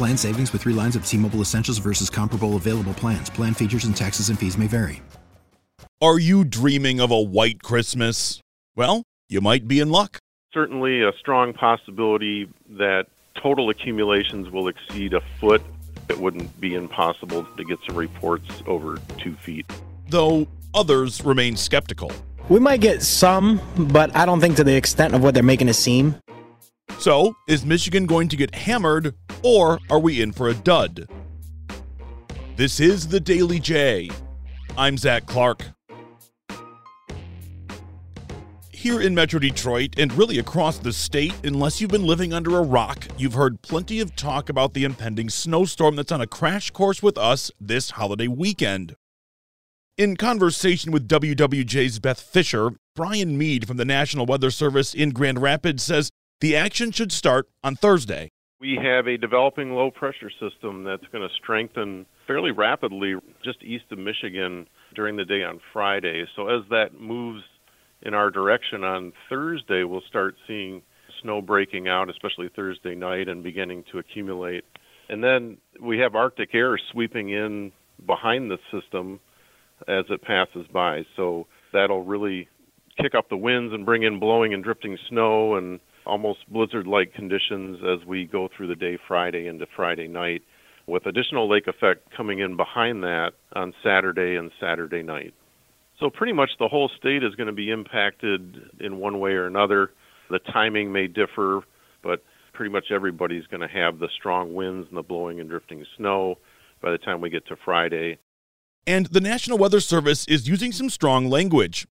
Plan savings with three lines of T Mobile Essentials versus comparable available plans. Plan features and taxes and fees may vary. Are you dreaming of a white Christmas? Well, you might be in luck. Certainly, a strong possibility that total accumulations will exceed a foot. It wouldn't be impossible to get some reports over two feet. Though others remain skeptical. We might get some, but I don't think to the extent of what they're making it seem. So, is Michigan going to get hammered, or are we in for a dud? This is the Daily J. I'm Zach Clark. Here in Metro Detroit, and really across the state, unless you've been living under a rock, you've heard plenty of talk about the impending snowstorm that's on a crash course with us this holiday weekend. In conversation with WWJ's Beth Fisher, Brian Mead from the National Weather Service in Grand Rapids says the action should start on Thursday. We have a developing low pressure system that's going to strengthen fairly rapidly just east of Michigan during the day on Friday. So as that moves in our direction on Thursday, we'll start seeing snow breaking out, especially Thursday night, and beginning to accumulate. And then we have Arctic air sweeping in behind the system as it passes by. So that'll really kick up the winds and bring in blowing and drifting snow and almost blizzard like conditions as we go through the day Friday into Friday night, with additional lake effect coming in behind that on Saturday and Saturday night. So, pretty much the whole state is going to be impacted in one way or another. The timing may differ, but pretty much everybody's going to have the strong winds and the blowing and drifting snow by the time we get to Friday. And the National Weather Service is using some strong language.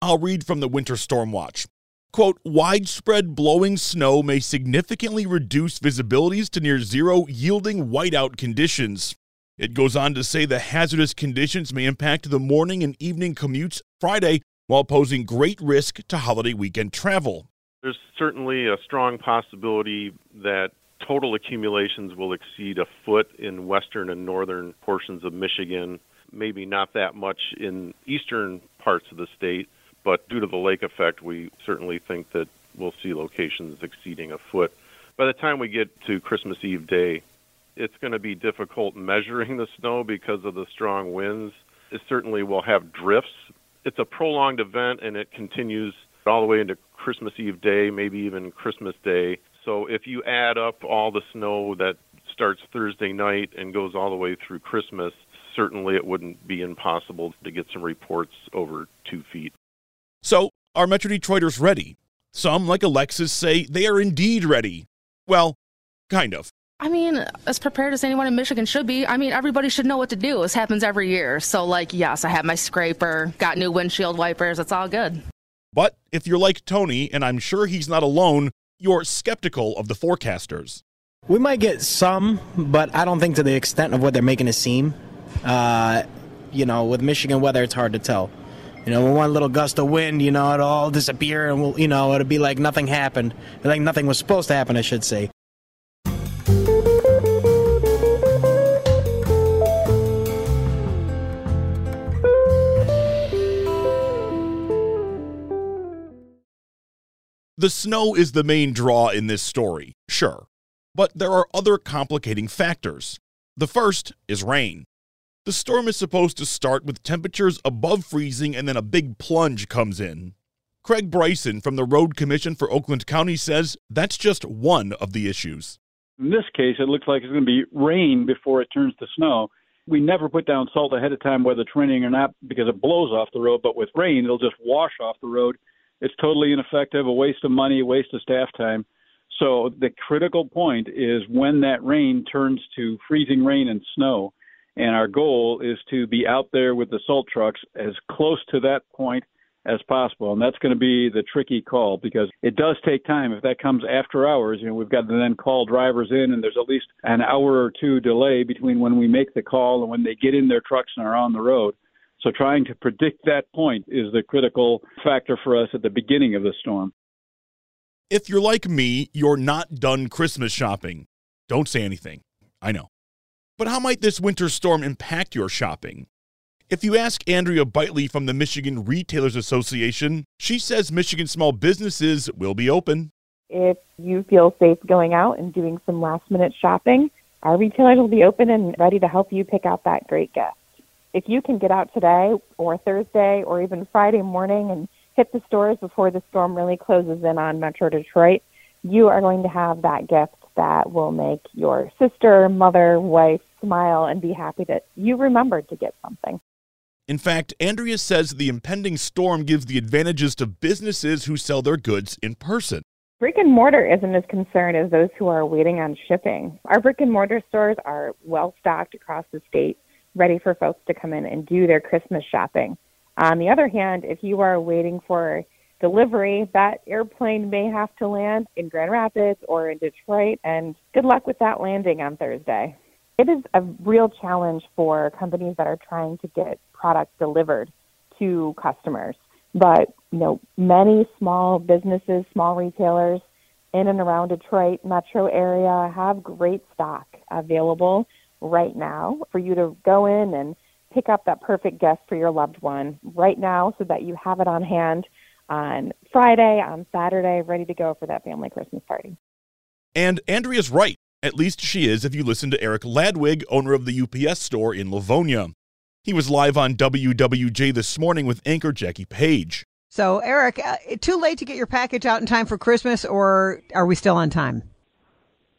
I'll read from the Winter Storm Watch. Quote, widespread blowing snow may significantly reduce visibilities to near zero, yielding whiteout conditions. It goes on to say the hazardous conditions may impact the morning and evening commutes Friday while posing great risk to holiday weekend travel. There's certainly a strong possibility that total accumulations will exceed a foot in western and northern portions of Michigan, maybe not that much in eastern parts of the state but due to the lake effect, we certainly think that we'll see locations exceeding a foot. By the time we get to Christmas Eve day, it's going to be difficult measuring the snow because of the strong winds. It certainly will have drifts. It's a prolonged event and it continues all the way into Christmas Eve day, maybe even Christmas Day. So if you add up all the snow that starts Thursday night and goes all the way through Christmas, certainly it wouldn't be impossible to get some reports over two feet. So, are Metro Detroiters ready? Some, like Alexis, say they are indeed ready. Well, kind of. I mean, as prepared as anyone in Michigan should be. I mean, everybody should know what to do. This happens every year. So, like, yes, I have my scraper, got new windshield wipers. It's all good. But if you're like Tony, and I'm sure he's not alone, you're skeptical of the forecasters. We might get some, but I don't think to the extent of what they're making it seem. Uh, you know, with Michigan weather, it's hard to tell. You know, one little gust of wind, you know, it'll all disappear and we'll, you know, it'll be like nothing happened. Like nothing was supposed to happen, I should say. The snow is the main draw in this story, sure. But there are other complicating factors. The first is rain. The storm is supposed to start with temperatures above freezing and then a big plunge comes in. Craig Bryson from the Road Commission for Oakland County says that's just one of the issues. In this case, it looks like it's going to be rain before it turns to snow. We never put down salt ahead of time, whether it's raining or not, because it blows off the road. But with rain, it'll just wash off the road. It's totally ineffective, a waste of money, a waste of staff time. So the critical point is when that rain turns to freezing rain and snow. And our goal is to be out there with the salt trucks as close to that point as possible. And that's going to be the tricky call because it does take time. If that comes after hours, you know, we've got to then call drivers in, and there's at least an hour or two delay between when we make the call and when they get in their trucks and are on the road. So trying to predict that point is the critical factor for us at the beginning of the storm. If you're like me, you're not done Christmas shopping. Don't say anything. I know. But how might this winter storm impact your shopping? If you ask Andrea Bitely from the Michigan Retailers Association, she says Michigan small businesses will be open. If you feel safe going out and doing some last minute shopping, our retailers will be open and ready to help you pick out that great gift. If you can get out today or Thursday or even Friday morning and hit the stores before the storm really closes in on Metro Detroit, you are going to have that gift that will make your sister, mother, wife smile and be happy that you remembered to get something. In fact, Andrea says the impending storm gives the advantages to businesses who sell their goods in person. Brick and mortar isn't as concerned as those who are waiting on shipping. Our brick and mortar stores are well stocked across the state, ready for folks to come in and do their Christmas shopping. On the other hand, if you are waiting for delivery, that airplane may have to land in Grand Rapids or in Detroit, and good luck with that landing on Thursday. It is a real challenge for companies that are trying to get product delivered to customers. But, you know, many small businesses, small retailers in and around Detroit metro area have great stock available right now for you to go in and pick up that perfect gift for your loved one right now so that you have it on hand on Friday, on Saturday, ready to go for that family Christmas party. And Andrea's right. At least she is if you listen to Eric Ladwig, owner of the UPS store in Livonia. He was live on WWJ this morning with anchor Jackie Page. So, Eric, uh, too late to get your package out in time for Christmas, or are we still on time?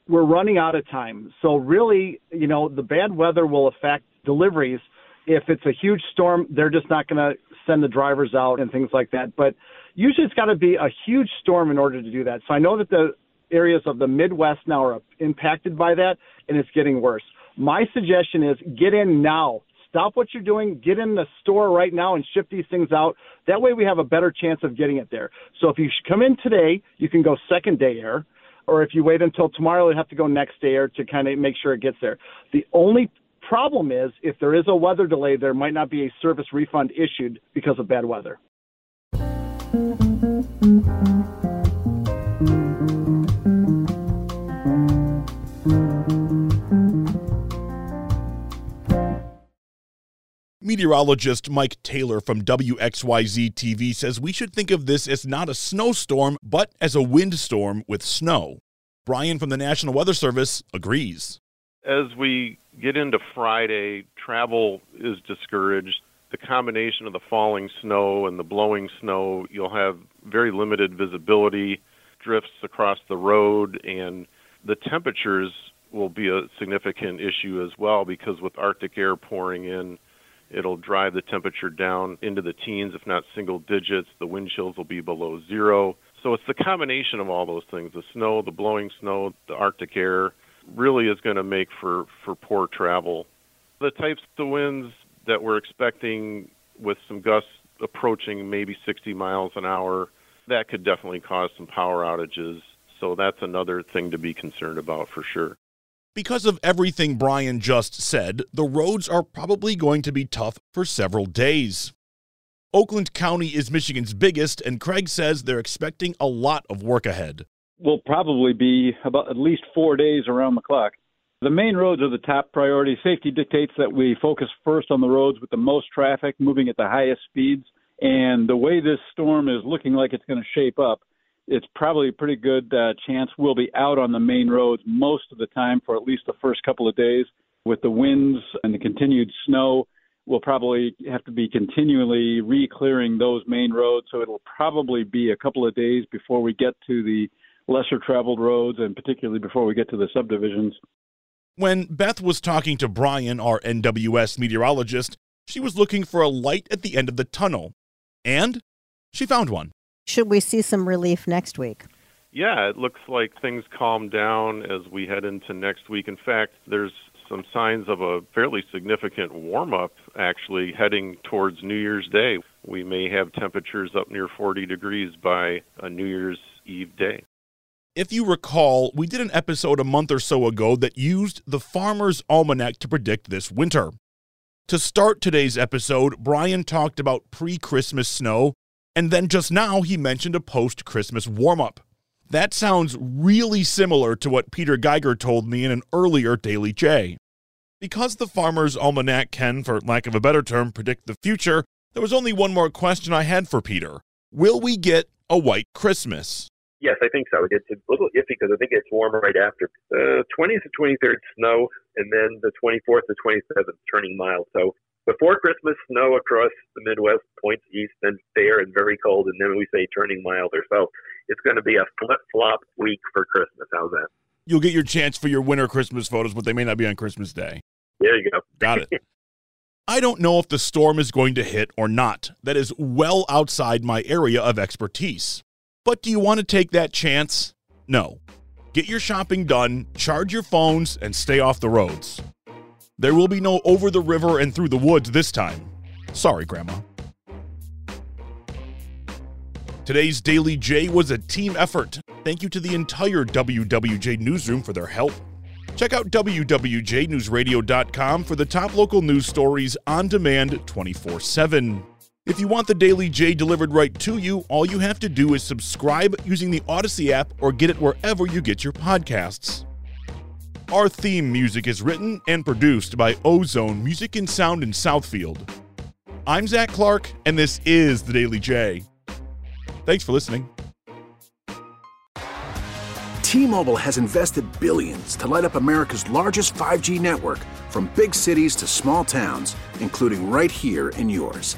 We're running out of time. So, really, you know, the bad weather will affect deliveries. If it's a huge storm, they're just not going to send the drivers out and things like that. But usually it's got to be a huge storm in order to do that. So I know that the areas of the Midwest now are impacted by that, and it's getting worse. My suggestion is get in now. Stop what you're doing, get in the store right now and ship these things out. That way we have a better chance of getting it there. So if you come in today, you can go second day air. Or if you wait until tomorrow, you have to go next day air to kind of make sure it gets there. The only problem is if there is a weather delay, there might not be a service refund issued because of bad weather. Meteorologist Mike Taylor from WXYZ TV says we should think of this as not a snowstorm, but as a windstorm with snow. Brian from the National Weather Service agrees. As we get into Friday, travel is discouraged. The combination of the falling snow and the blowing snow, you'll have very limited visibility, drifts across the road, and the temperatures will be a significant issue as well because with Arctic air pouring in, It'll drive the temperature down into the teens, if not single digits. The wind chills will be below zero. So it's the combination of all those things the snow, the blowing snow, the Arctic air really is going to make for, for poor travel. The types of winds that we're expecting with some gusts approaching maybe 60 miles an hour, that could definitely cause some power outages. So that's another thing to be concerned about for sure. Because of everything Brian just said, the roads are probably going to be tough for several days. Oakland County is Michigan's biggest, and Craig says they're expecting a lot of work ahead. Will probably be about at least four days around the clock. The main roads are the top priority. Safety dictates that we focus first on the roads with the most traffic, moving at the highest speeds. And the way this storm is looking like it's going to shape up, it's probably a pretty good uh, chance we'll be out on the main roads most of the time for at least the first couple of days. With the winds and the continued snow, we'll probably have to be continually re-clearing those main roads. So it'll probably be a couple of days before we get to the lesser traveled roads, and particularly before we get to the subdivisions. When Beth was talking to Brian, our NWS meteorologist, she was looking for a light at the end of the tunnel. And she found one. Should we see some relief next week? Yeah, it looks like things calm down as we head into next week. In fact, there's some signs of a fairly significant warm up actually heading towards New Year's Day. We may have temperatures up near 40 degrees by a New Year's Eve day. If you recall, we did an episode a month or so ago that used the Farmer's Almanac to predict this winter. To start today's episode, Brian talked about pre Christmas snow, and then just now he mentioned a post Christmas warm up. That sounds really similar to what Peter Geiger told me in an earlier Daily J. Because the Farmer's Almanac can, for lack of a better term, predict the future, there was only one more question I had for Peter. Will we get a white Christmas? Yes, I think so. It's a little iffy because I think it's warm right after. Uh, the 20th to 23rd, snow, and then the 24th to 27th, turning mild. So before Christmas, snow across the Midwest, points east, then fair and very cold, and then we say turning milder. So it's going to be a flip flop week for Christmas. How's that? You'll get your chance for your winter Christmas photos, but they may not be on Christmas Day. There you go. Got it. I don't know if the storm is going to hit or not. That is well outside my area of expertise. But do you want to take that chance? No. Get your shopping done, charge your phones, and stay off the roads. There will be no over the river and through the woods this time. Sorry, Grandma. Today's Daily J was a team effort. Thank you to the entire WWJ newsroom for their help. Check out WWJNewsRadio.com for the top local news stories on demand 24 7. If you want the Daily J delivered right to you, all you have to do is subscribe using the Audacy app or get it wherever you get your podcasts. Our theme music is written and produced by Ozone Music and Sound in Southfield. I'm Zach Clark, and this is the Daily J. Thanks for listening. T-Mobile has invested billions to light up America's largest 5G network from big cities to small towns, including right here in yours.